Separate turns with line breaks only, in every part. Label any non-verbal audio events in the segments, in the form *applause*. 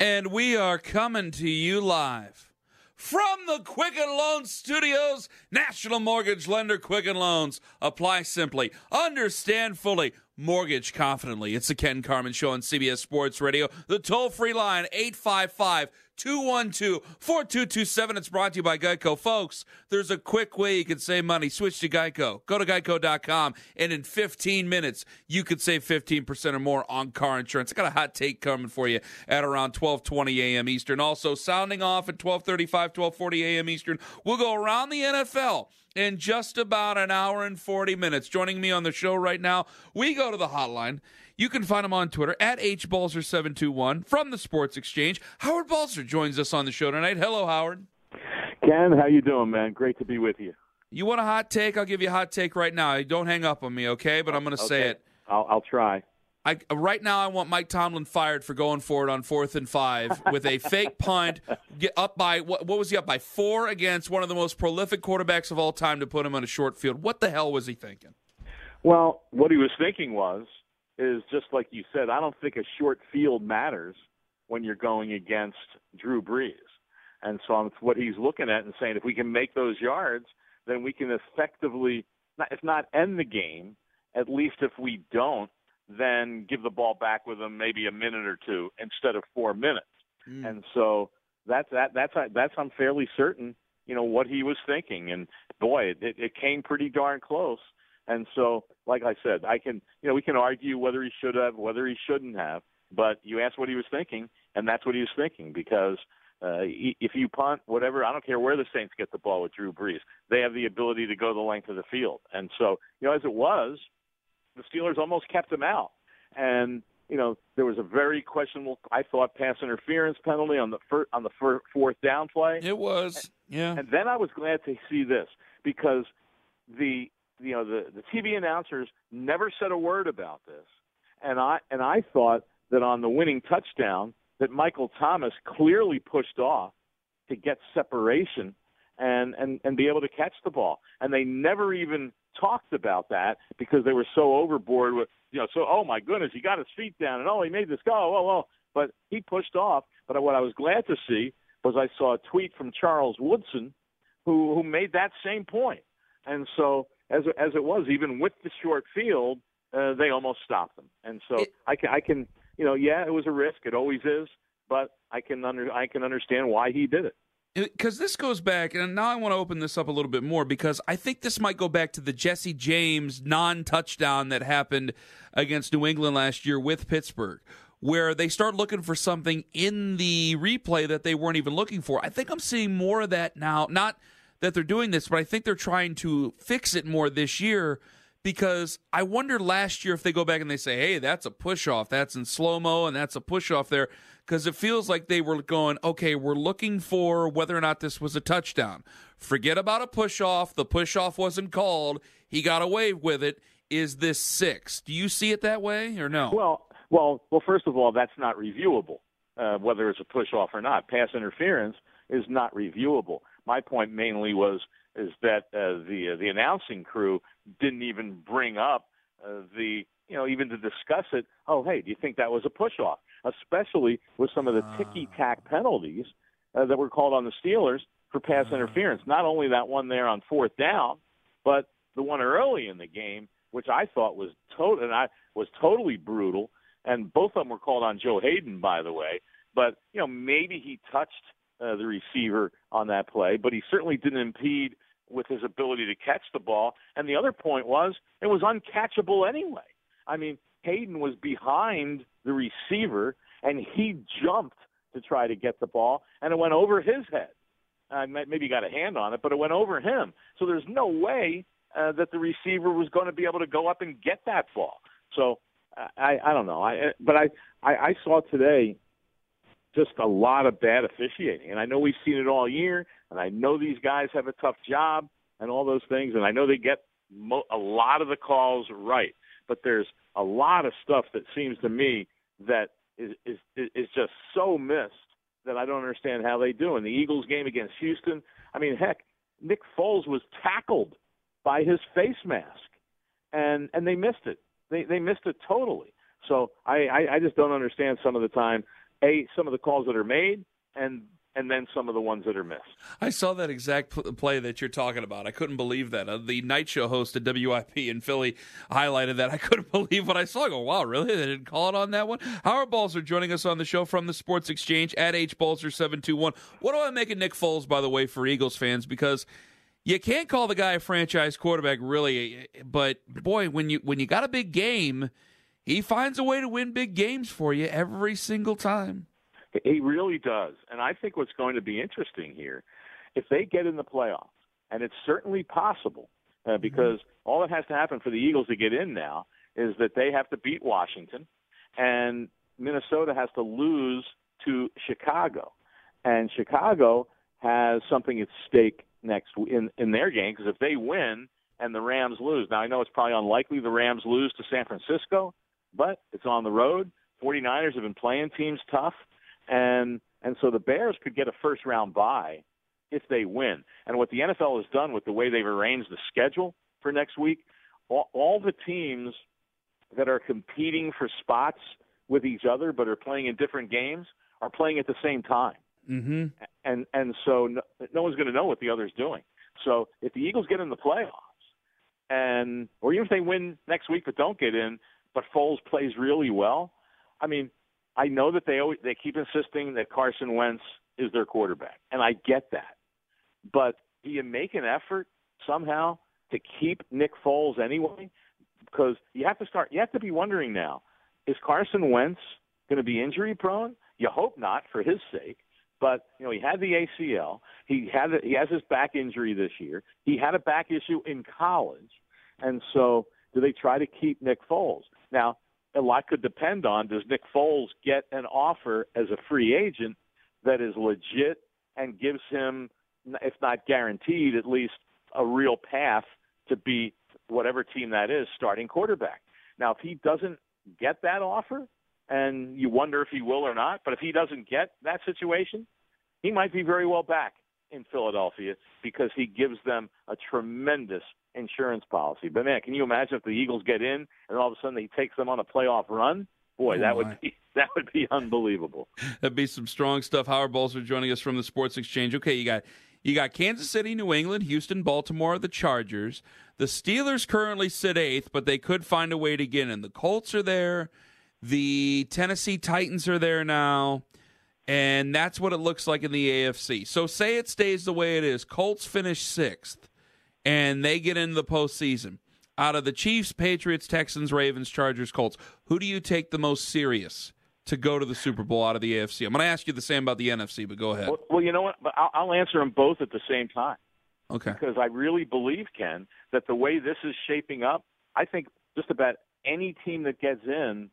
And we are coming to you live from the Quicken Loans Studios. National Mortgage Lender Quicken Loans. Apply simply. Understand fully. Mortgage confidently. It's the Ken Carman Show on CBS Sports Radio. The toll-free line, 855- 212 4227. It's brought to you by Geico. Folks, there's a quick way you can save money. Switch to Geico. Go to geico.com, and in 15 minutes, you could save 15% or more on car insurance. I got a hot take coming for you at around 1220 a.m. Eastern. Also, sounding off at 1235, 1240 a.m. Eastern. We'll go around the NFL in just about an hour and 40 minutes. Joining me on the show right now, we go to the hotline. You can find him on Twitter at hbalzer721 from the Sports Xchange. Howard Balzer joins us on the show tonight. Hello, Howard.
Ken, how you doing, man? Great to be with you.
You want a hot take? I'll give you a hot take right now. Don't hang up on me, okay? But I'm going to
okay.
say it.
I'll, I'll try.
I, right now, I want Mike Tomlin fired for going for it on fourth and five with a fake punt. Get up by what, what was he up by four against one of the most prolific quarterbacks of all time to put him on a short field? What the hell was he thinking?
Well, what he was thinking was is just like you said. I don't think a short field matters when you're going against Drew Brees, and so what he's looking at and saying if we can make those yards, then we can effectively, if not end the game, at least if we don't, then give the ball back with them maybe a minute or two instead of four minutes. Mm. And so that's that that's that's I'm fairly certain you know what he was thinking. And boy, it, it came pretty darn close. And so, like I said, I can, you know, we can argue whether he should have, whether he shouldn't have, but you asked what he was thinking, and that's what he was thinking because uh, if you punt, whatever, I don't care where the Saints get the ball with Drew Brees, they have the ability to go the length of the field. And so, you know, as it was, the Steelers almost kept him out. And you know, there was a very questionable, I thought, pass interference penalty on the fir- on the fir- fourth down play.
It was, yeah.
And then I was glad to see this because the you know the the TV announcers never said a word about this, and I and I thought that on the winning touchdown that Michael Thomas clearly pushed off to get separation and and and be able to catch the ball, and they never even talked about that because they were so overboard with you know so oh my goodness he got his feet down and oh he made this go oh well but he pushed off but what I was glad to see was I saw a tweet from Charles Woodson who who made that same point and so as as it was, even with the short field, uh, they almost stopped them. And so it, I can I can you know yeah, it was a risk. It always is, but I can under I can understand why he did it.
Because this goes back, and now I want to open this up a little bit more because I think this might go back to the Jesse James non touchdown that happened against New England last year with Pittsburgh, where they start looking for something in the replay that they weren't even looking for. I think I'm seeing more of that now. Not that they're doing this, but I think they're trying to fix it more this year because I wonder last year if they go back and they say, hey, that's a push off, that's in slow mo, and that's a push off there. Because it feels like they were going, okay, we're looking for whether or not this was a touchdown. Forget about a push off. The push off wasn't called. He got away with it. Is this six? Do you see it that way or no?
Well, well, well. First of all, that's not reviewable, uh, whether it's a push off or not. Pass interference is not reviewable my point mainly was is that uh, the uh, the announcing crew didn't even bring up uh, the you know even to discuss it. Oh, hey, do you think that was a push off? Especially with some of the ticky tack penalties uh, that were called on the Steelers for pass uh interference. Not only that one there on fourth down, but the one early in the game, which I thought was total and I was totally brutal. And both of them were called on Joe Haden, by the way. But you know, maybe he touched uh, the receiver on that play, but he certainly didn't impede with his ability to catch the ball. And the other point was it was uncatchable anyway. I mean, Haden was behind the receiver, and he jumped to try to get the ball, and it went over his head. Uh, maybe he got a hand on it, but it went over him. So there's no way uh, that the receiver was going to be able to go up and get that ball. So I, I don't know. I, but I, I, I saw today just a lot of bad officiating. And I know we've seen it all year, and I know these guys have a tough job and all those things, and I know they get mo- a lot of the calls right. But there's a lot of stuff that seems to me that is is is just so missed that I don't understand how they do. In the Eagles game against Houston, I mean, heck, Nick Foles was tackled by his face mask, and and they missed it. They they missed it totally. So I, I I just don't understand some of the time a some of the calls that are made and and then some of the ones that are missed.
I saw that exact play that you're talking about. I couldn't believe that. Uh, the night show host at WIP in Philly highlighted that. *laughs* I couldn't believe what I saw. I go, wow, really? They didn't call it on that one? Howard Balzer joining us on the show from the Sports Xchange at HBalzer721. What do I make of Nick Foles, by the way, for Eagles fans? Because you can't call the guy a franchise quarterback, really. But boy, when you when you got a big game, he finds a way to win big games for you every single time.
He really does. And I think what's going to be interesting here, if they get in the playoffs, and it's certainly possible, uh, mm-hmm. because mm-hmm. all that has to happen for the Eagles to get in now is that they have to beat Washington, and Minnesota has to lose to Chicago. And Chicago has something at stake next in in their game because if they win and the Rams lose, now I know it's probably unlikely the Rams lose to San Francisco, but it's on the road. 49ers have been playing teams tough and and so the Bears could get a first round bye if they win. And what the NFL has done with the way they've arranged the schedule for next week, all, all the teams that are competing for spots with each other but are playing in different games are playing at the same time.
Mm-hmm.
And and so no, no one's going to know what the other's doing. So if the Eagles get in the playoffs, and or even if they win next week but don't get in, but Foles plays really well, I mean, I know that they always they keep insisting that Carson Wentz is their quarterback, and I get that. But do you make an effort somehow to keep Nick Foles anyway? Because you have to start. You have to be wondering now: Is Carson Wentz going to be injury prone? You hope not, for his sake. But you know, he had the ACL. He had he has his back injury this year. He had a back issue in college, and so do they try to keep Nick Foles? Now, a lot could depend on does Nick Foles get an offer as a free agent that is legit and gives him, if not guaranteed, at least a real path to be whatever team that is starting quarterback. Now, if he doesn't get that offer, and you wonder if he will or not, but if he doesn't get that situation, he might be very well back in Philadelphia because he gives them a tremendous insurance policy. But man, can you imagine if the Eagles get in and all of a sudden he takes them on a playoff run? Boy, oh that would be *laughs* that would be unbelievable.
That'd be some strong stuff. Howard Balzer joining us from the Sports Xchange. Okay, you got you got Kansas City, New England, Houston, Baltimore, the Chargers. The Steelers currently sit eighth, but they could find a way to get in. The Colts are there. The Tennessee Titans are there now. And that's what it looks like in the AFC. So say it stays the way it is. Colts finish sixth and they get into the postseason. Out of the Chiefs, Patriots, Texans, Ravens, Chargers, Colts, who do you take the most serious to go to the Super Bowl out of the AFC? I'm going to ask you the same about the NFC, but go ahead.
Well, well you know what? But I'll, I'll answer them both at the same time.
Okay.
Because I really believe, Ken, that the way this is shaping up, I think just about any team that gets in,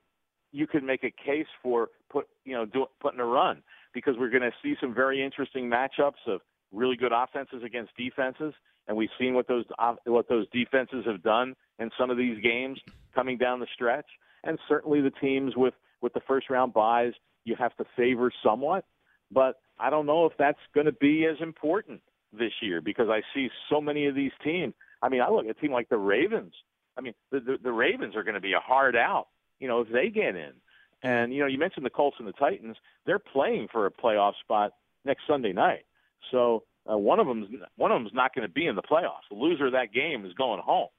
you can make a case for put you know do, putting a run because we're going to see some very interesting matchups of really good offenses against defenses and we've seen what those what those defenses have done in some of these games coming down the stretch. And certainly the teams with with the first round buys, you have to favor somewhat. But I don't know if that's going to be as important this year because I see so many of these teams. I mean, I look at a team like the Ravens. I mean, the the, the Ravens are going to be a hard out. You know, if they get in. And you know, you mentioned the Colts and the Titans. They're playing for a playoff spot next Sunday night. So uh, one of them's one of them's not going to be in the playoffs. The loser of that game is going home,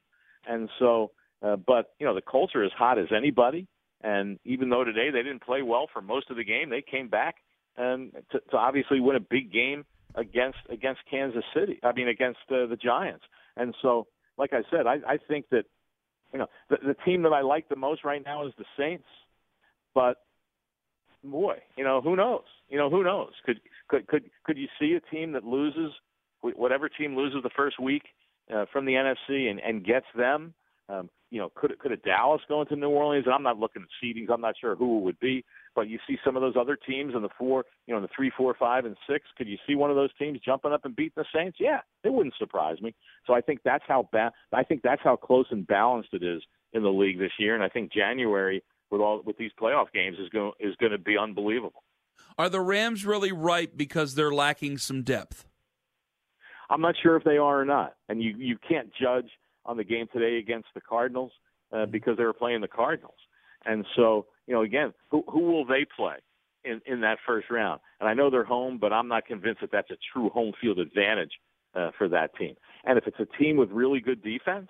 and so. Uh, but you know the Colts are as hot as anybody, and even though today they didn't play well for most of the game, they came back and to, to obviously win a big game against against Kansas City. I mean against uh, the Giants. And so, like I said, I, I think that you know the, the team that I like the most right now is the Saints, but boy, you know who knows? You know who knows? Could could could could you see a team that loses whatever team loses the first week uh, from the NFC and, and gets them? Um, you know, could could a Dallas go into New Orleans? And I'm not looking at seedings. I'm not sure who it would be, but you see some of those other teams in the four, you know, in the three, four, five, and six. Could you see one of those teams jumping up and beating the Saints? Yeah, it wouldn't surprise me. So I think that's how ba- I think that's how close and balanced it is in the league this year. And I think January with all with these playoff games is going is going to be unbelievable.
Are the Rams really right because they're lacking some depth?
I'm not sure if they are or not, and you you can't judge on the game today against the Cardinals uh, because they were playing the Cardinals. And so, you know, again, who, who will they play in, in that first round? And I know they're home, but I'm not convinced that that's a true home field advantage uh, for that team. And if it's a team with really good defense,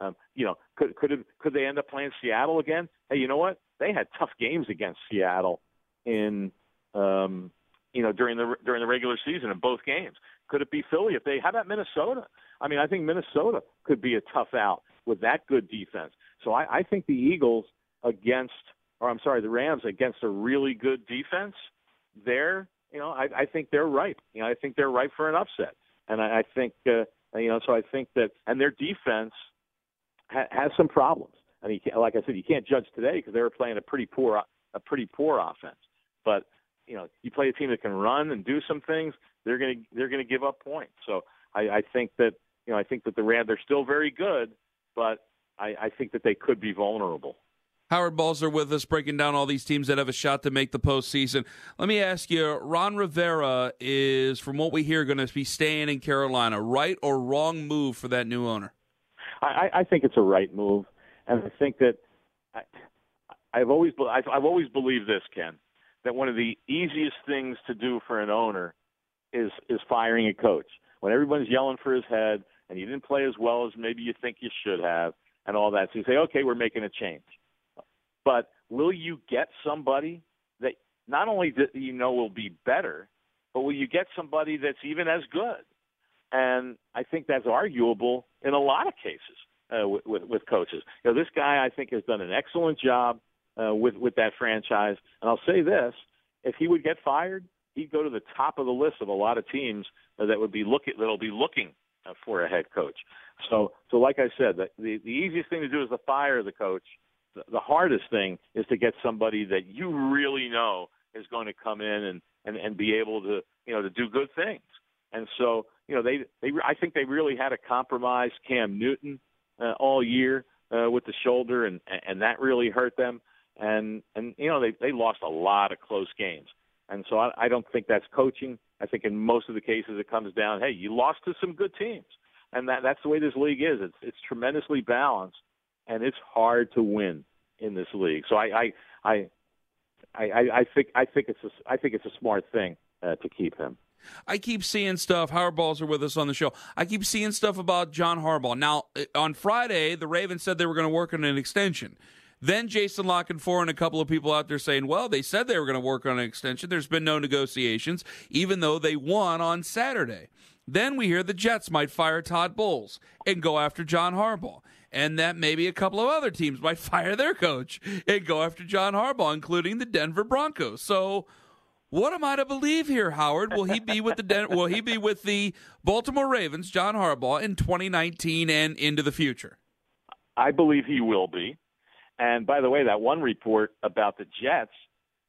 um, you know, could could it, could they end up playing Seattle again? Hey, you know what? They had tough games against Seattle in, um, you know, during the during the regular season in both games. Could it be Philly if they? How about Minnesota? I mean, I think Minnesota could be a tough out with that good defense. So I, I think the Eagles against, or I'm sorry, the Rams against a really good defense, they're, you know, I, I think they're ripe. You know, I think they're ripe for an upset. And I, I think, uh, you know, so I think that, and their defense ha- has some problems. I mean, like I said, you can't judge today because they were playing a pretty poor, a pretty poor offense. But you know, you play a team that can run and do some things, they're to they're to give up points. So I, I think that you know I think that the Rams they're still very good, but I, I think that they could be vulnerable.
Howard Balzer with us, breaking down all these teams that have a shot to make the postseason. Let me ask you, Ron Rivera is, from what we hear, going to be staying in Carolina. Right or wrong move for that new owner?
I, I think it's a right move, and I think that I, I've always I've, I've always believed this, Ken, that one of the easiest things to do for an owner is is firing a coach when everyone's yelling for his head and you didn't play as well as maybe you think you should have and all that. So you say, okay, we're making a change. But will you get somebody that not only that you know will be better, but will you get somebody that's even as good? And I think that's arguable in a lot of cases uh, with, with, with coaches. You know, this guy I think has done an excellent job uh, with with that franchise. And I'll say this: if he would get fired, he'd go to the top of the list of a lot of teams that would be looking that'll be looking uh, for a head coach. So, so like I said, the, the the easiest thing to do is to fire the coach. The, hardest thing is to get somebody that you really know is going to come in and and and be able to you know to do good things. And so, you know, they they I think they really had to compromise Cam Newton uh, all year uh, with the shoulder, and and that really hurt them. And and you know they they lost a lot of close games. And so I, I don't think that's coaching. I think in most of the cases it comes down, hey, you lost to some good teams, and that that's the way this league is. It's it's tremendously balanced, and it's hard to win in this league. So I I I I, I think I think it's a, I think it's a smart thing uh, to keep him.
I keep seeing stuff. Howard Balzer with us on the show. I keep seeing stuff about John Harbaugh. Now, uh, on Friday, the Ravens said they were going to work on an extension. Then Jason La Canfora and a couple of people out there saying, well, they said they were going to work on an extension. There's been no negotiations, even though they won on Saturday. Then we hear the Jets might fire Todd Bowles and go after John Harbaugh. And that maybe a couple of other teams might *laughs* fire their coach and go after John Harbaugh, including the Denver Broncos. So, what am I to believe here, Howard? Will he be with the Den- Will he be with the Baltimore Ravens, John Harbaugh, in 2019 and into the future?
I believe he will be. And by the way, that one report about the Jets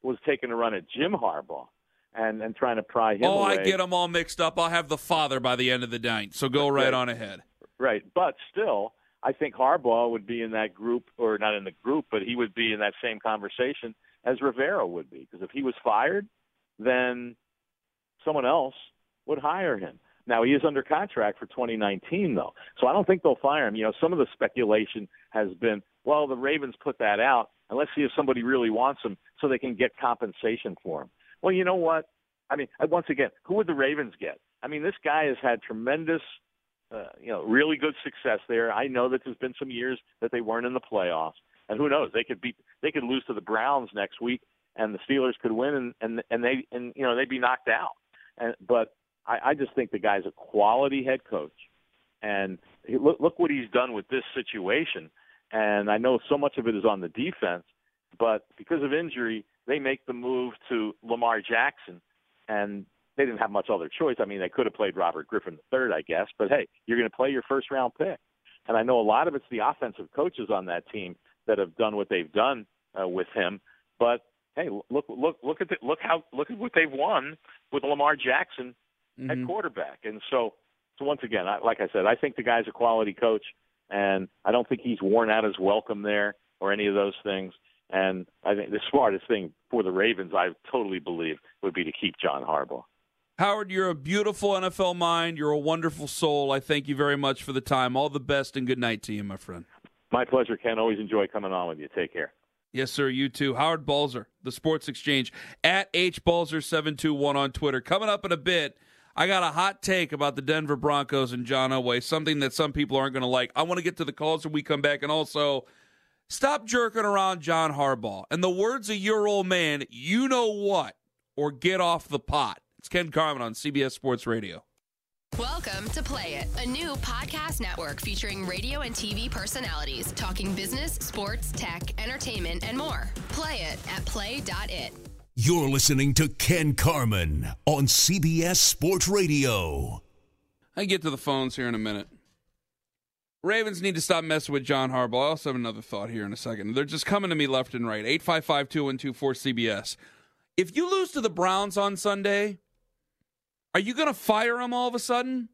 was taking a run at Jim Harbaugh and and trying to pry him.
Oh,
away.
I get them all mixed up. I'll have the father by the end of the night. So go right, right on ahead.
Right, but still, I think Harbaugh would be in that group, or not in the group, but he would be in that same conversation as Rivera would be. Because if he was fired, then someone else would hire him. Now he is under contract for 2019, though, so I don't think they'll fire him. You know, some of the speculation has been, well, the Ravens put that out, and let's see if somebody really wants him so they can get compensation for him. Well, you know what? I mean, once again, who would the Ravens get? I mean, this guy has had tremendous, uh, you know, really good success there. I know that there's been some years that they weren't in the playoffs, and who knows? They could beat, they could lose to the Browns next week, and the Steelers could win, and and and they and you know they'd be knocked out. And but I, I just think the guy's a quality head coach, and he, look look what he's done with this situation. And I know so much of it is on the defense, but because of injury, they make the move to Lamar Jackson, and they didn't have much other choice. I mean, they could have played Robert Griffin III, I guess, but hey, you're going to play your first round pick. And I know a lot of it's the offensive coaches on that team that have done what they've done uh, with him, but hey, look look look at the, look how look at what they've won with Lamar Jackson
Mm-hmm.
at quarterback. And so, so once again, I, like I said, I think the guy's a quality coach, and I don't think he's worn out his welcome there or any of those things. And I think the smartest thing for the Ravens, I totally believe, would be to keep John Harbaugh.
Howard, you're a beautiful NFL mind. You're a wonderful soul. I thank you very much for the time. All the best and good night to you, my friend.
My pleasure, Ken. Always enjoy coming on with you. Take care.
Yes, sir. You too. Howard Balzer, the Sports Xchange, at hbalzer721 on Twitter. Coming up in a bit, I got a hot take about the Denver Broncos and John Elway, something that some people aren't going to like. I want to get to the calls when we come back, and also stop jerking around John Harbaugh. And the words of your old man, you know what, or get off the pot. It's Ken Carman on CBS Sports Radio.
Welcome to Play It, a new podcast network featuring radio and TV personalities talking business, sports, tech, entertainment, and more. Play it at play.it.
You're listening to Ken Carman on CBS Sports Radio.
I get to the phones here in a minute. Ravens need to stop messing with John Harbaugh. I also have another thought here in a second. They're just coming to me left and right. 855 2124 CBS. If you lose to the Browns on Sunday, are you going to fire him all of a sudden?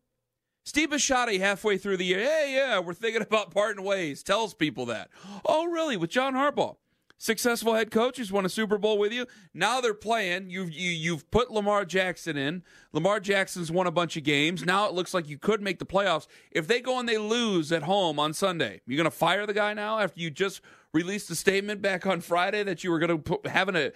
Steve Bisciotti, halfway through the year, hey, yeah, we're thinking about parting ways, tells people that. Oh, really? With John Harbaugh? Successful head coach who's won a Super Bowl with you. Now they're playing. You've you, you've put Lamar Jackson in. Lamar Jackson's won a bunch of games. Now it looks like you could make the playoffs. If they go and they lose at home on Sunday, you're going to fire the guy now after you just released a statement back on Friday that you were going to having a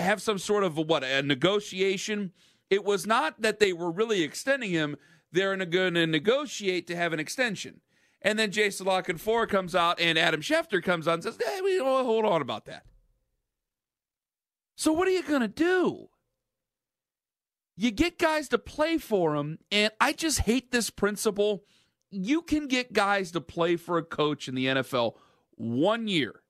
have some sort of what a negotiation. It was not that they were really extending him. They're going to negotiate to have an extension. And then Jason La Canfora comes out and Adam Schefter comes on and says, hey, we hold on about that. So what are you going to do? You get guys to play for him, and I just hate this principle. You can get guys to play for a coach in the NFL one year.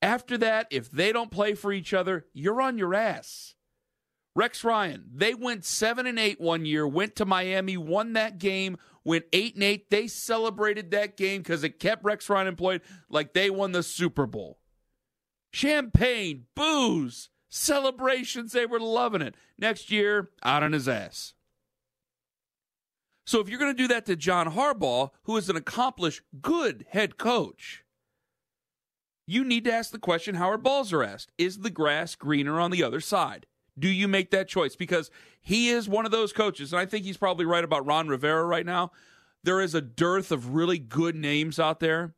After that, if they don't play for each other, you're on your ass. Rex Ryan, they went 7 and 8 one year, went to Miami, won that game, went 8 and 8. They celebrated that game cuz it kept Rex Ryan employed like they won the Super Bowl. Champagne, booze, celebrations, they were loving it. Next year, out on his ass. So if you're going to do that to John Harbaugh, who is an accomplished good head coach, you need to ask the question Howard are asked, is the grass greener on the other side? Do you make that choice? Because he is one of those coaches, and I think he's probably right about Ron Rivera right now. There is a dearth of really good names out there.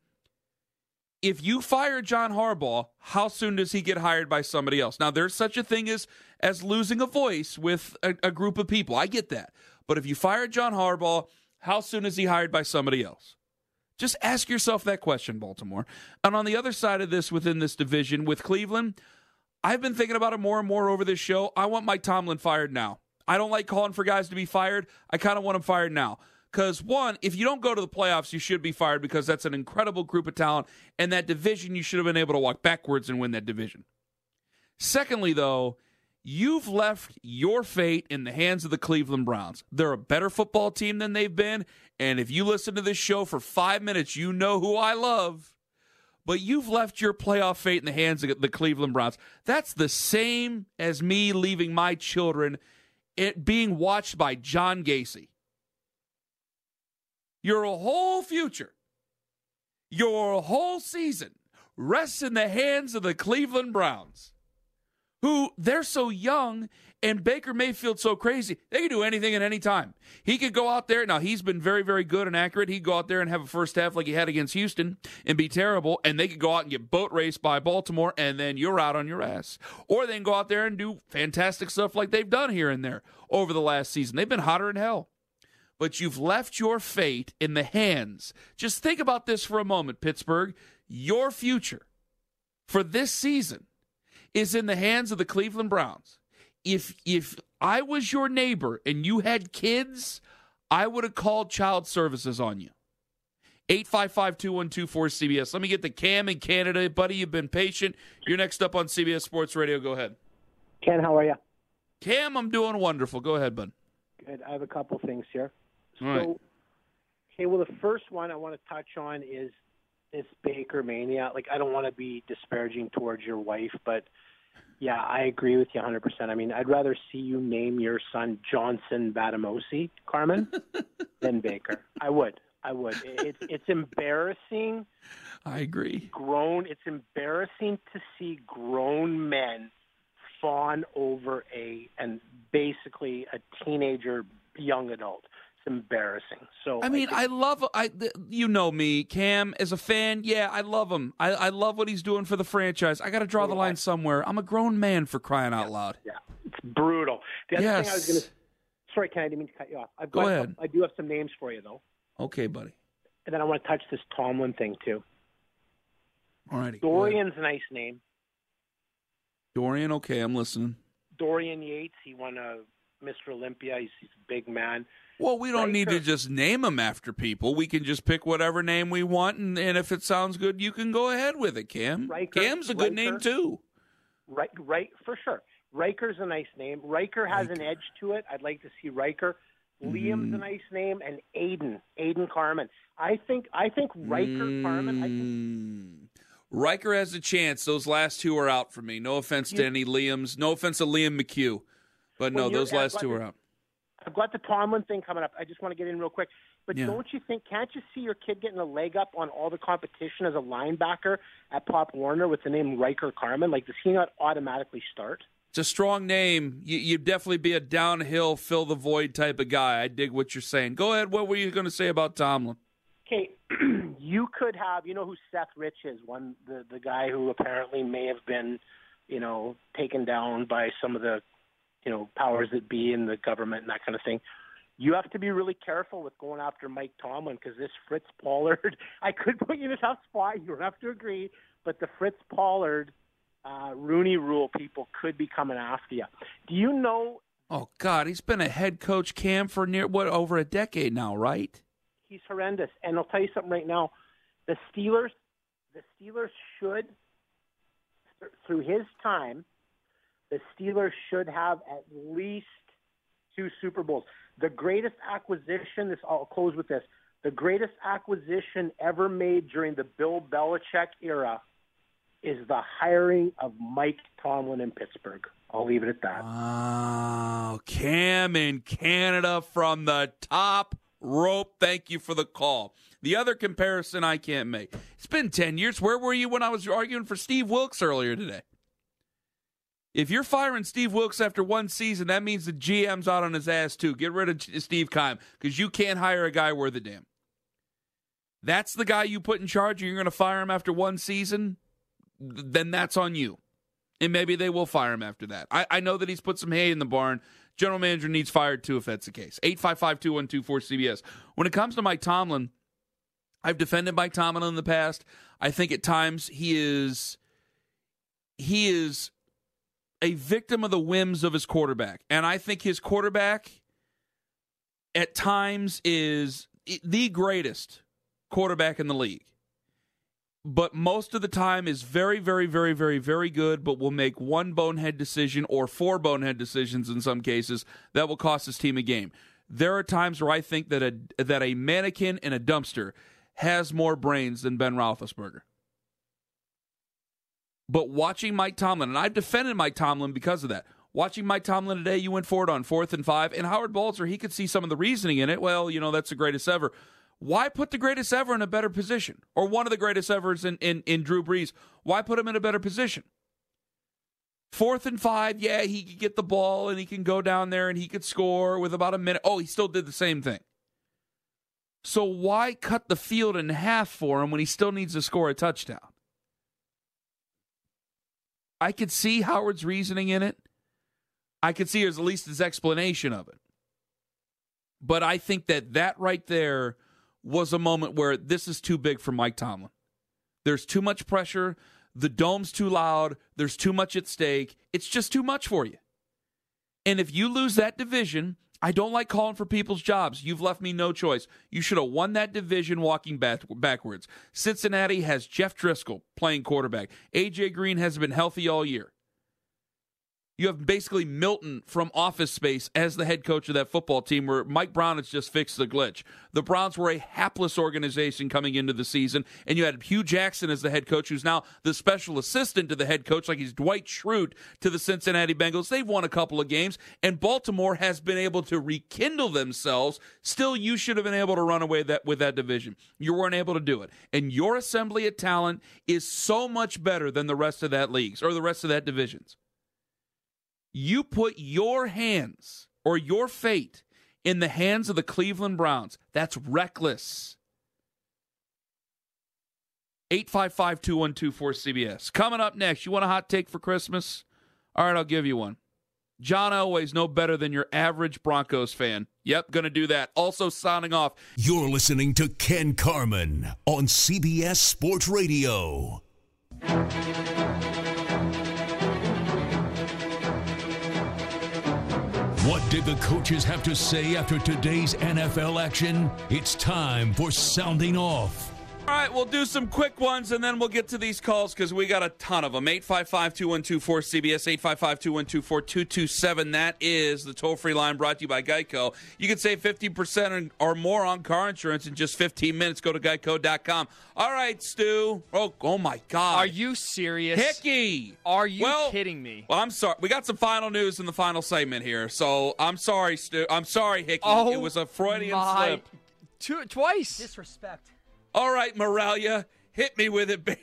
If you fire John Harbaugh, how soon does he get hired by somebody else? Now, there's such a thing as as losing a voice with a, a group of people. I get that. But if you fire John Harbaugh, how soon is he hired by somebody else? Just ask yourself that question, Baltimore. And on the other side of this, within this division with Cleveland, I've been thinking about it more and more over this show. I want Mike Tomlin fired now. I don't like calling for guys to be fired. I kind of want him fired now. Because, one, if you don't go to the playoffs, you should be fired because that's an incredible group of talent. And that division, you should have been able to walk backwards and win that division. Secondly, though, you've left your fate in the hands of the Cleveland Browns. They're a better football team than they've been. And if you listen to this show for five minutes, you know who I love but you've left your playoff fate in the hands of the Cleveland Browns. That's the same as me leaving my children it being watched by John Gacy. Your whole future, your whole season rests in the hands of the Cleveland Browns, who they're so young and Baker Mayfield's so crazy, they can do anything at any time. He could go out there. Now, he's been very, very good and accurate. He'd go out there and have a first half like he had against Houston and be terrible. And they could go out and get boat raced by Baltimore, and then you're out on your ass. Or they can go out there and do fantastic stuff like they've done here and there over the last season. They've been hotter than hell. But you've left your fate in the hands. Just think about this for a moment, Pittsburgh. Your future for this season is in the hands of the Cleveland Browns if if I was your neighbor and you had kids, I would have called child services on you. 855-2124-CBS. Let me get the Cam in Canada. Buddy, you've been patient. You're next up on CBS Sports Radio. Go ahead.
Ken, how are you?
Cam, I'm doing wonderful. Go ahead, bud.
Good. I have a couple things here.
All right.
So, okay, well, the first one I want to touch on is this Baker mania. Like, I don't want to be disparaging towards your wife, but Yeah, I agree with you 100%. I mean, I'd rather see you name your son Johnson Bademosi, Carman, *laughs* than Baker. I would. I would. It's it's embarrassing. *laughs*
I agree.
Grown. It's embarrassing to see grown men fawn over a and basically a teenager, young adult. Embarrassing. So
I mean, I,
think-
I love. I you know me, Cam, as a fan. Yeah, I love him. I, I love what he's doing for the franchise. I got to draw the line somewhere. I'm a grown man for crying out loud.
yeah, it's brutal. The other thing I was going to. Sorry, Ken, I didn't mean to cut you off. I've
Go
got,
ahead.
I do have some names for you though,
Okay, buddy.
and then I want to touch this Tomlin thing too.
All righty.
Dorian's a nice name.
Dorian. Okay, I'm listening.
Dorian Yates. He won a Mr. Olympia. He's, he's a big man.
Well, we don't need to just name them after people. We can just pick whatever name we want, and, and if it sounds good, you can go ahead with it, Cam.
Riker-
Cam's a good name too.
Right, right, for sure. Riker's a nice name. Riker has an edge to it. I'd like to see Riker. Liam's a nice name, and Aiden, Aiden Carman. I think, I think Riker Carman. I think
Mm. Riker has a chance. Those last two are out for me. No offense to any Liam's. No offense to Liam McHugh, but no, those last two are out.
I've got the Tomlin thing coming up. I just want to get in real quick. But
Yeah.
don't you think? Can't you see your kid getting a leg up on all the competition as a linebacker at Pop Warner with the name Riker Carman? Like, does he not automatically start?
It's a strong name. You, you'd definitely be a downhill, fill the void type of guy. I dig what you're saying. Go ahead. What were you going to say about Tomlin?
Okay, *clears throat* you could have. You know who Seth Rich is? One the the guy who apparently may have been, you know, taken down by some of the, you know, powers that be in the government and that kind of thing. You have to be really careful with going after Mike Tomlin because this Fritz Pollard. *laughs* I could put you in a tough spot. You don't have to agree, but the Fritz Pollard, uh, Rooney Rule people could be coming after you. Do you know
Oh God, he's been a head coach Cam for near what over a decade now, right?
he's horrendous. And I'll tell you something right now: the Steelers, the Steelers should, through his time, the Steelers should have at least two Super Bowls. The greatest acquisition. This I'll close with this: the greatest acquisition ever made during the Bill Belichick era is the hiring of Mike Tomlin in Pittsburgh. I'll leave it at that.
Wow, Cam in Canada from the top rope. Thank you for the call. The other comparison I can't make. It's been 10 years. Where were you when I was arguing for Steve Wilks earlier today? If you're firing Steve Wilks after one season, that means the GM's out on his ass too. Get rid of Steve Keim because you can't hire a guy worth a damn. That's the guy you put in charge, and you're going to fire him after one season. Then that's on you and maybe they will fire him after that. I, I know that he's put some hay in the barn. General manager needs fired too if that's the case. 855 2124 CBS. When it comes to Mike Tomlin, I've defended Mike Tomlin in the past. I think at times he is he is a victim of the whims of his quarterback. And I think his quarterback at times is the greatest quarterback in the league but most of the time is very, very, very, very, very good, but will make one bonehead decision or four bonehead decisions in some cases that will cost his team a game. There are times where I think that a that a mannequin in a dumpster has more brains than Ben Roethlisberger. But watching Mike Tomlin, and I've defended Mike Tomlin because of that. Watching Mike Tomlin today, you went forward on fourth and five, and Howard Balzer, he could see some of the reasoning in it. Well, you know, that's the greatest ever. Why put the greatest ever in a better position? Or one of the greatest evers in, in, in Drew Brees? Why put him in a better position? Fourth and five, yeah, he could get the ball and he can go down there and he could score with about a minute. Oh, he still did the same thing. So why cut the field in half for him when he still needs to score a touchdown? I could see Howard's reasoning in it. I could see at least his explanation of it. But I think that that right there was a moment where this is too big for Mike Tomlin. There's too much pressure. The dome's too loud. There's too much at stake. It's just too much for you. And if you lose that division, I don't like calling for people's jobs. You've left me no choice. You should have won that division walking back, backwards. Cincinnati has Jeff Driskel playing quarterback. AJ Green has been healthy all year. You have basically Milton from Office Space as the head coach of that football team, where Mike Brown has just fixed the glitch. The Browns were a hapless organization coming into the season, and you had Hue Jackson as the head coach, who's now the special assistant to the head coach, like he's Dwight Schrute to the Cincinnati Bengals. They've won a couple of games, and Baltimore has been able to rekindle themselves. Still, you should have been able to run away that with that division. You weren't able to do it, and your assembly of talent is so much better than the rest of that leagues or the rest of that divisions you put your hands or your fate in the hands of the Cleveland Browns. That's reckless. 855 212 cbs Coming up next, you want a hot take for Christmas? All right, I'll give you one. John Elway's no better than your average Broncos fan. Yep, gonna do that. Also, signing off.
You're listening to Ken Carman on CBS Sports Radio. What did the coaches have to say after today's NFL action? It's time for Sounding Off.
All right, we'll do some quick ones and then we'll get to these calls because we got a ton of them. 855 212 cbs 855 212 4227. That is the toll free line brought to you by Geico. You can save 50% or more on car insurance in just 15 minutes. Go to geico.com. All right, Stu. Oh, oh my God.
Are you serious?
Hickey.
Are you
well,
kidding me?
Well, I'm sorry. We got some final news in the final segment here. So I'm sorry, Stu. I'm sorry, Hickey.
Oh,
it was a Freudian
my.
slip.
Two, twice.
Disrespect.
All right, Moralia, hit me with it, *laughs* baby.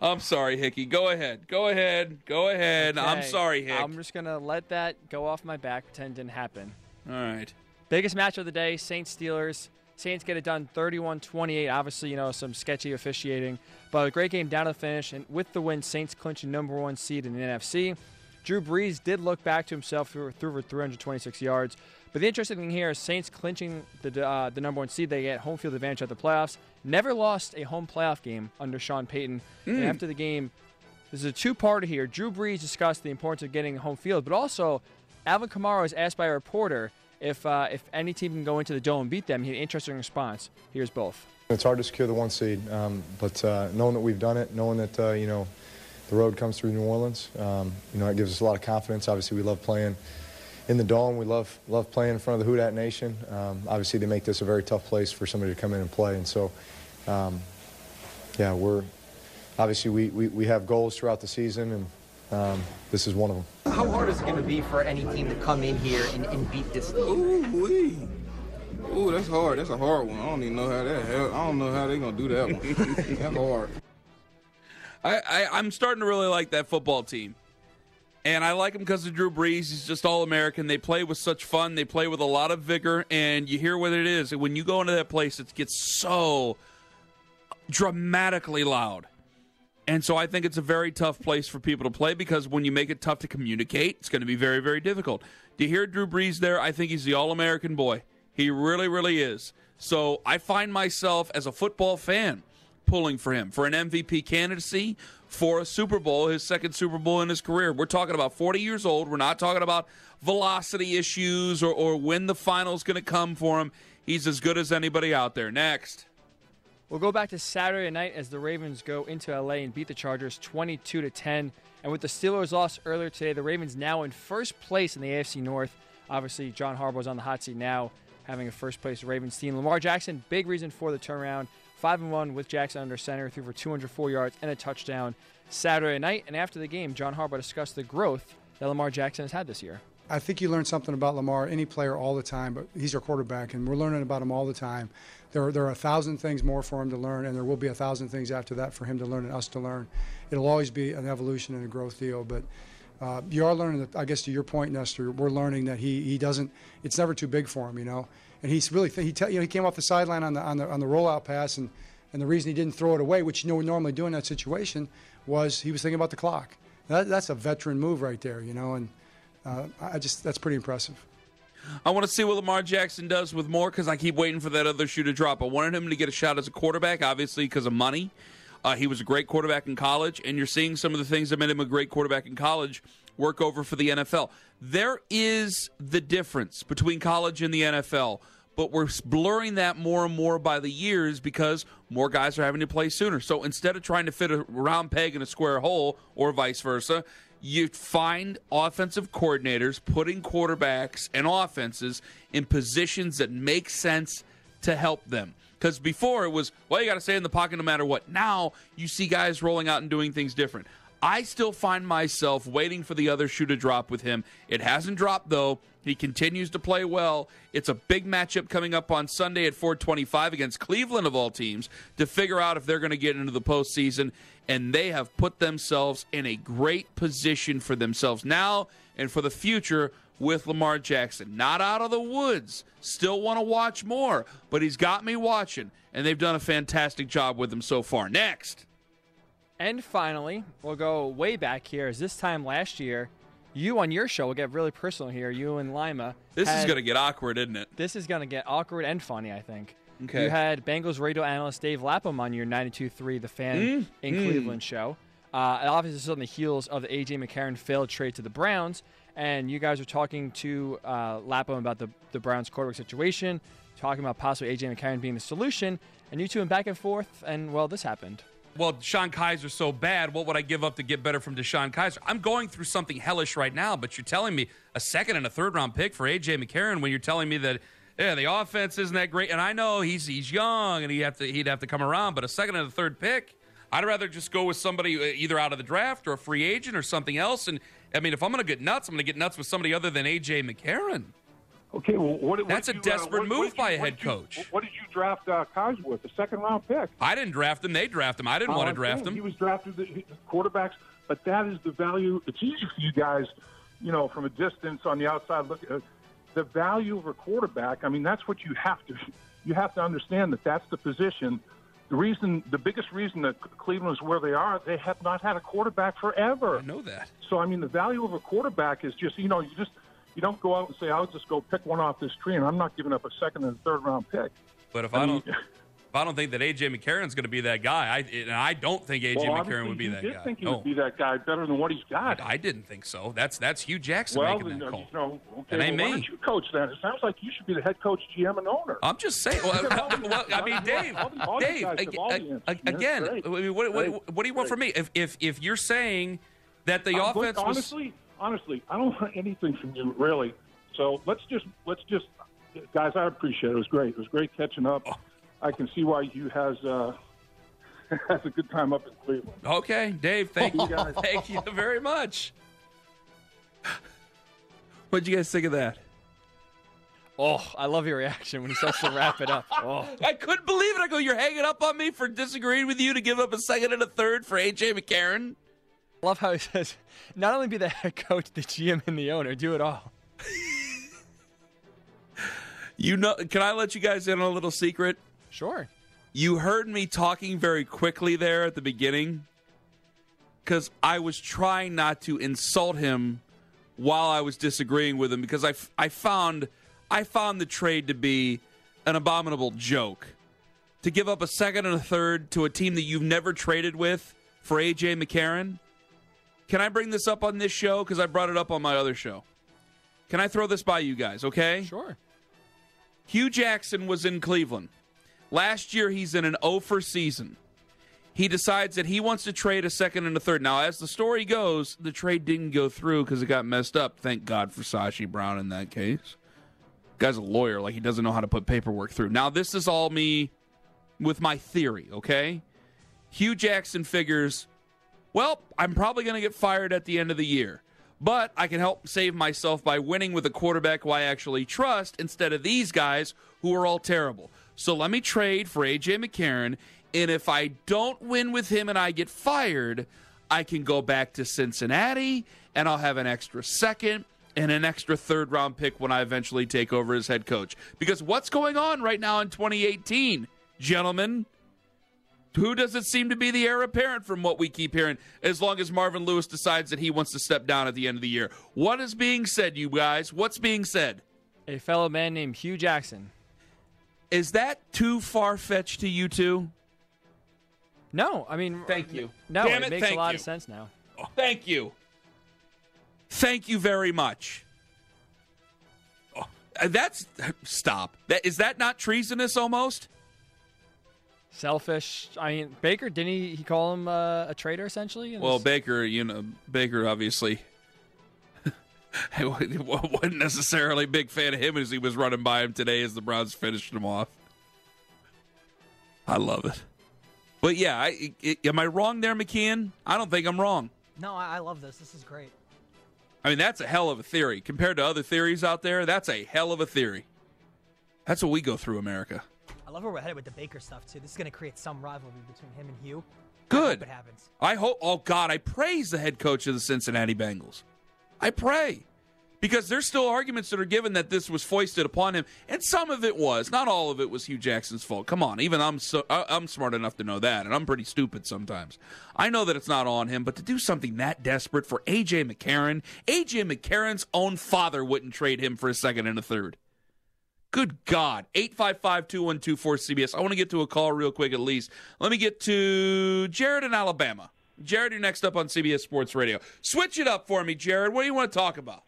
I'm sorry, Hickey. Go ahead. Go ahead. Go ahead. I'm sorry, Hick.
I'm just gonna let that go off my back. Pretend it didn't happen.
All right.
Biggest match of the day: Saints Steelers. Saints get it done 31-28. Obviously, you know some sketchy officiating, but a great game down to the finish. And with the win, Saints clinch a number one seed in the NFC. Drew Brees did look back to himself through, through for 326 yards. But the interesting thing here is Saints clinching the uh, the number one seed. They get home field advantage at the playoffs. Never lost a home playoff game under Sean Payton. And after the game, this is a two-parter here. Drew Brees discussed the importance of getting home field, but also Alvin Kamara was asked by a reporter if uh, if any team can go into the dome and beat them. He had an interesting response. Here's both.
It's hard to secure the one seed, um, but uh, knowing that we've done it, knowing that uh, you know the road comes through New Orleans, um, you know it gives us a lot of confidence. Obviously, we love playing in the dome. We love love playing in front of the Who Dat Nation. Um, obviously, they make this a very tough place for somebody to come in and play, and so um, yeah, we're obviously we, we, we have goals throughout the season, and um, this is one of them.
How hard is it going to be for any team to come in here and, and beat this team?
Ooh, wee. Ooh, that's hard. That's a hard one. I don't even know how that. Hell, I don't know how they're gonna do that one. *laughs* that's hard.
I, I, I'm starting to really like that football team. And I like him because of Drew Brees. He's just all American. They play with such fun. They play with a lot of vigor. And you hear what it is. When you go into that place, it gets so dramatically loud. And so I think it's a very tough place for people to play because when you make it tough to communicate, it's going to be very, very difficult. Do you hear Drew Brees there? I think he's the all American boy. He really, really is. So I find myself as a football fan pulling for him for an MVP candidacy for a Super Bowl, his second Super Bowl in his career. We're talking about 40 years old. We're not talking about velocity issues or, or when the final's going to come for him. He's as good as anybody out there. Next.
We'll go back to Saturday night as the Ravens go into LA and beat the Chargers 22 to 10. And with the Steelers' loss earlier today, the Ravens now in first place in the AFC North. Obviously, John Harbaugh's on the hot seat now, having a first place Ravens team. Lamar Jackson, big reason for the turnaround. 5 and 1 with Jackson under center, threw for 204 yards and a touchdown Saturday night. And after the game, John Harbaugh discussed the growth that Lamar Jackson has had this year.
I think you learn something about Lamar, any player, all the time, but he's our quarterback, and we're learning about him all the time. There are, there are a thousand things more for him to learn, and there will be a thousand things after that for him to learn and us to learn. It'll always be an evolution and a growth deal, but uh, you are learning I guess to your point, Nestor, we're learning that he, he doesn't, it's never too big for him, you know. And he's really, he, te- you know, he came off the sideline on the, on the, on the rollout pass, and, and the reason he didn't throw it away, which you know we normally do in that situation, was he was thinking about the clock. That, that's a veteran move right there, you know, and uh, I just, that's pretty impressive.
I want to see what Lamar Jackson does with more because I keep waiting for that other shoe to drop. I wanted him to get a shot as a quarterback, obviously because of money. Uh, he was a great quarterback in college, and you're seeing some of the things that made him a great quarterback in college work over for the NFL. There is the difference between college and the NFL, but we're blurring that more and more by the years because more guys are having to play sooner. So instead of trying to fit a round peg in a square hole or vice versa, you find offensive coordinators putting quarterbacks and offenses in positions that make sense to help them. Because before it was, well, you got to stay in the pocket no matter what. Now you see guys rolling out and doing things different. I still find myself waiting for the other shoe to drop with him. It hasn't dropped though. He continues to play well. It's a big matchup coming up on Sunday at 425 against Cleveland of all teams to figure out if they're going to get into the postseason. And they have put themselves in a great position for themselves now and for the future with Lamar Jackson. Not out of the woods. Still want to watch more, but he's got me watching, and they've done a fantastic job with him so far. Next.
And finally, we'll go way back here. As this time last year, you on your show will get really personal here. You and Lima.
This
had-
is going to get awkward, isn't it?
This is going to get awkward and funny, I think.
Okay.
You had Bengals radio analyst Dave Lapham on your 92.3 The Fan
Mm,
in
mm.
Cleveland show. Uh, and obviously, this is on the heels of the A.J. McCarron failed trade to the Browns. And you guys were talking to uh, Lapham about the, the Browns quarterback situation, talking about possibly A.J. McCarron being the solution. And you two went back and forth, and, well, this happened.
Well, DeShone Kizer's so bad. What would I give up to get better from DeShone Kizer? I'm going through something hellish right now, but you're telling me a second and a third round pick for AJ McCarron when you're telling me that yeah, the offense isn't that great. And I know he's he's young and he have to he'd have to come around, but a second and a third pick, I'd rather just go with somebody uh, either out of the draft or a free agent or something else. And I mean, if I'm going to get nuts, I'm going to get nuts with somebody other than AJ McCarron.
Okay, well, what, what
That's a
you, uh,
desperate
what-
move
what did
by
you-
a head
you-
coach.
What did you draft uh, with? A second round pick.
I didn't draft him; they draft him. I didn't
Oh,
want to draft him.
He was drafted the the quarterbacks, but that is the value. It's easy for you guys, you know, from a distance on the outside look. Uh, the value of a quarterback. I mean, that's what you have to. You have to understand that that's the position. The reason, the biggest reason that Cleveland is where they are, they have not had a quarterback forever.
I know that.
So I mean, the value of a quarterback is just you know you just you don't go out and say I'll just go pick one off this tree, and I'm not giving up a second and third round pick.
But if
I
I,
mean-
don't, if I don't think that AJ McCarron's going to be that guy, I and I don't think AJ
well,
McCarron would be that
did
guy.
think he
No.
would be that guy better than what he's got.
I didn't think so. That's that's Hue Jackson
well,
making that
uh,
call.
you know, okay,
That
well, why don't you coach then? It sounds like you should be the head coach, GM, and owner.
I'm just saying. Well, *laughs* *laughs* well, I mean, Dave, Dave,
guys all the
ag-
answers,
ag- again. I what, what,
Great.
what do you want from me? If if if you're saying that the
look,
offense was
honestly, honestly, I don't *laughs* want anything from you really. So let's just let's just guys. I appreciate it. It was great. It was great catching up.
Oh.
I can see why you has uh, *laughs* has a good time up in Cleveland.
okay, Dave, thank you,
guys. *laughs*
thank you very much. *sighs*
What'd you guys think of that?
Oh, I love your reaction when he starts to wrap it up. Oh.
I couldn't believe it. I go, you're hanging up on me for disagreeing with you to give up a second and a third for AJ McCarron.
Love how he says, not only be the head coach, the GM, and the owner, do it all. *laughs*
You know, can I let you guys in on a little secret?
Sure.
You heard me talking very quickly there at the beginning because I was trying not to insult him while I was disagreeing with him because I, f- I found I found the trade to be an abominable joke. To give up a second and a third to a team that you've never traded with for AJ McCarron. Can I bring this up on this show because I brought it up on my other show? Can I throw this by you guys? Okay.
Sure.
Hue Jackson was in Cleveland. Last year, he's in an 0 for season. He decides that he wants to trade a second and a third. Now, as the story goes, the trade didn't go through because it got messed up. Thank God for Sashi Brown in that case. Guy's a lawyer, like he doesn't know how to put paperwork through. Now, this is all me with my theory, okay? Hue Jackson figures, well, I'm probably going to get fired at the end of the year, but I can help save myself by winning with a quarterback who I actually trust instead of these guys who are all terrible. So let me trade for AJ McCarron, and if I don't win with him and I get fired, I can go back to Cincinnati and I'll have an extra second and an extra third round pick when I eventually take over as head coach. Because what's going on right now in 2018, gentlemen? Who does it seem to be the heir apparent from what we keep hearing, as long as Marvin Lewis decides that he wants to step down at the end of the year? What is being said, you guys? What's being said?
A fellow man named Hue Jackson.
Is that too far fetched to you two?
No, I mean,
Thank you.
No,
Damn
it,
it,
makes a lot
you.
of sense now.
Oh, thank you. Thank you very much. Oh, uh, that's *laughs* stop. That is that not treasonous almost?
Selfish. I mean, Baker didn't he, he call him uh, a traitor essentially?
Well, Baker, you know, Baker obviously *laughs* I wasn't necessarily a big fan of him as he was running by him today as the Browns finished him off. I love it. But yeah, I, I, am I wrong there, McKeon? I don't think I'm wrong.
No, I, I love this. This is great.
I mean, that's a hell of a theory. Compared to other theories out there, that's a hell of a theory. That's what we go through, America.
I love where we're headed with the Baker stuff, too. This is going to create some rivalry between him and Hue.
Good.
I hope it happens.
I hope. Oh, God, I praise the head coach of the Cincinnati Bengals. I pray because there's still arguments that are given that this was foisted upon him, and some of it was. Not all of it was Hue Jackson's fault. Come on, even I'm so I'm smart enough to know that, and I'm pretty stupid sometimes. I know that it's not on him, but to do something that desperate for AJ McCarron, AJ McCarron's own father wouldn't trade him for a second and a third. Good God. 855 2124 CBS. I want to get to a call real quick at least. Let me get to Jared in Alabama. Jared, you're next up on CBS Sports Radio. Switch it up for me, Jared. What do you want to talk about?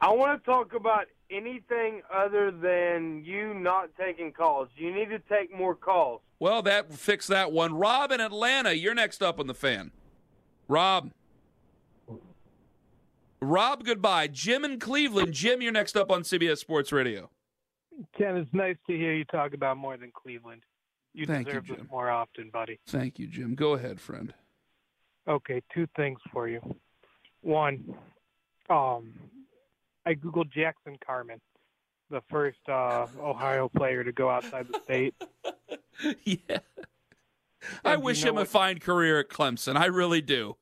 I want to talk about anything other than you not taking calls. You need to take more calls.
Well, that fix that one. Rob in Atlanta, you're next up on the fan. Rob. Rob, goodbye. Jim in Cleveland. Jim, you're next up on CBS Sports Radio.
Ken, it's nice to hear you talk about more than Cleveland. You
Thank
deserve
you,
this
Jim.
more often, buddy.
Thank you, Jim. Go ahead, friend.
Okay, two things for you. One, um, I googled Jackson Carman, the first uh, Ohio player to go outside the state. *laughs*
yeah. I wish him a fine career at Clemson. I really do.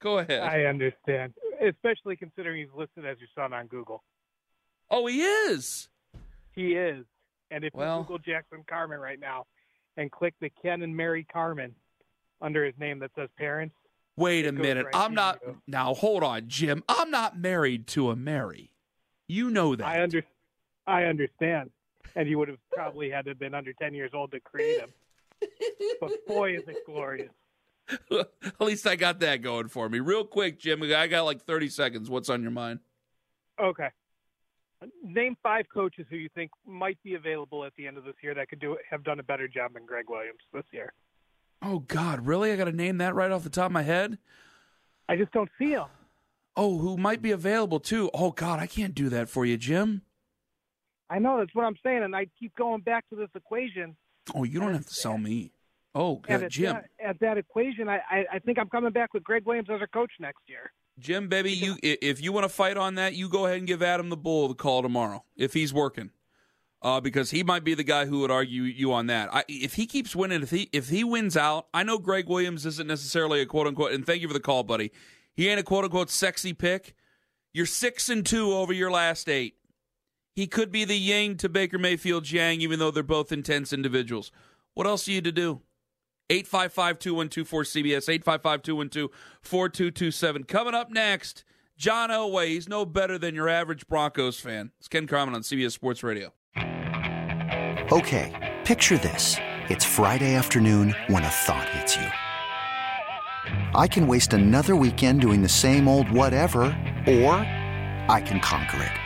Go ahead.
I understand, especially considering he's listed as your son on Google.
Oh, he is.
He is. And if
Well-
you Google Jackson Carman right now and click the Ken and Mary Carman under his name that says parents,
Wait a minute.
right
I'm not.
you.
Now, hold on, Jim. I'm not married to a Mary. You know that.
I under, I understand. And you would have probably had to have been under 10 years old to create him. *laughs* but boy, is it glorious. *laughs*
At least I got that going for me. Real quick, Jim. I got like 30 seconds. What's on your mind?
Okay. Name five coaches who you think might be available at the end of this year that could do have done a better job than Gregg Williams this year.
Oh, God. Really? I got to name that right off the top of my head?
I just don't see him.
Oh, who might be available too? Oh, God. I can't do that for you, Jim.
I know that's what I'm saying, and I keep going back to this equation.
Oh, you don't have to sell me. Oh, God,
at
Jim.
that, at that equation, I, I, I think I'm coming back with Gregg Williams as our coach next year.
Jim, baby, you if you want to fight on that, you go ahead and give Adam the Bull the call tomorrow if he's working, uh, because he might be the guy who would argue you on that. I, if he keeps winning, if he if he wins out, I know Gregg Williams isn't necessarily a quote unquote. And thank you for the call, buddy. He ain't a quote unquote sexy pick. You're six and two over your last eight. He could be the Yang to Baker Mayfield's Yang, even though they're both intense individuals. What else are you to do? 855 2124 CBS, 855 212 4227. Coming up next, John Elway. He's no better than your average Broncos fan. It's Ken Carman on CBS Sports Radio.
Okay, picture this. It's Friday afternoon when a thought hits you. I can waste another weekend doing the same old whatever, or I can conquer it.